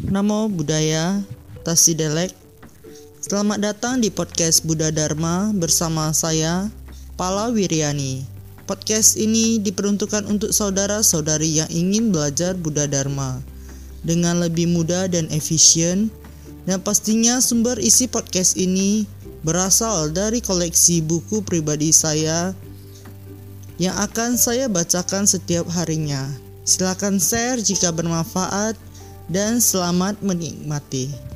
Namo Buddhaya Tasidelek. Selamat datang di podcast Buddha Dharma bersama saya Pala Wiriani Podcast ini diperuntukkan untuk saudara-saudari yang ingin belajar Buddha Dharma dengan lebih mudah dan efisien. Dan pastinya sumber isi podcast ini berasal dari koleksi buku pribadi saya yang akan saya bacakan setiap harinya. Silakan share jika bermanfaat dan selamat menikmati.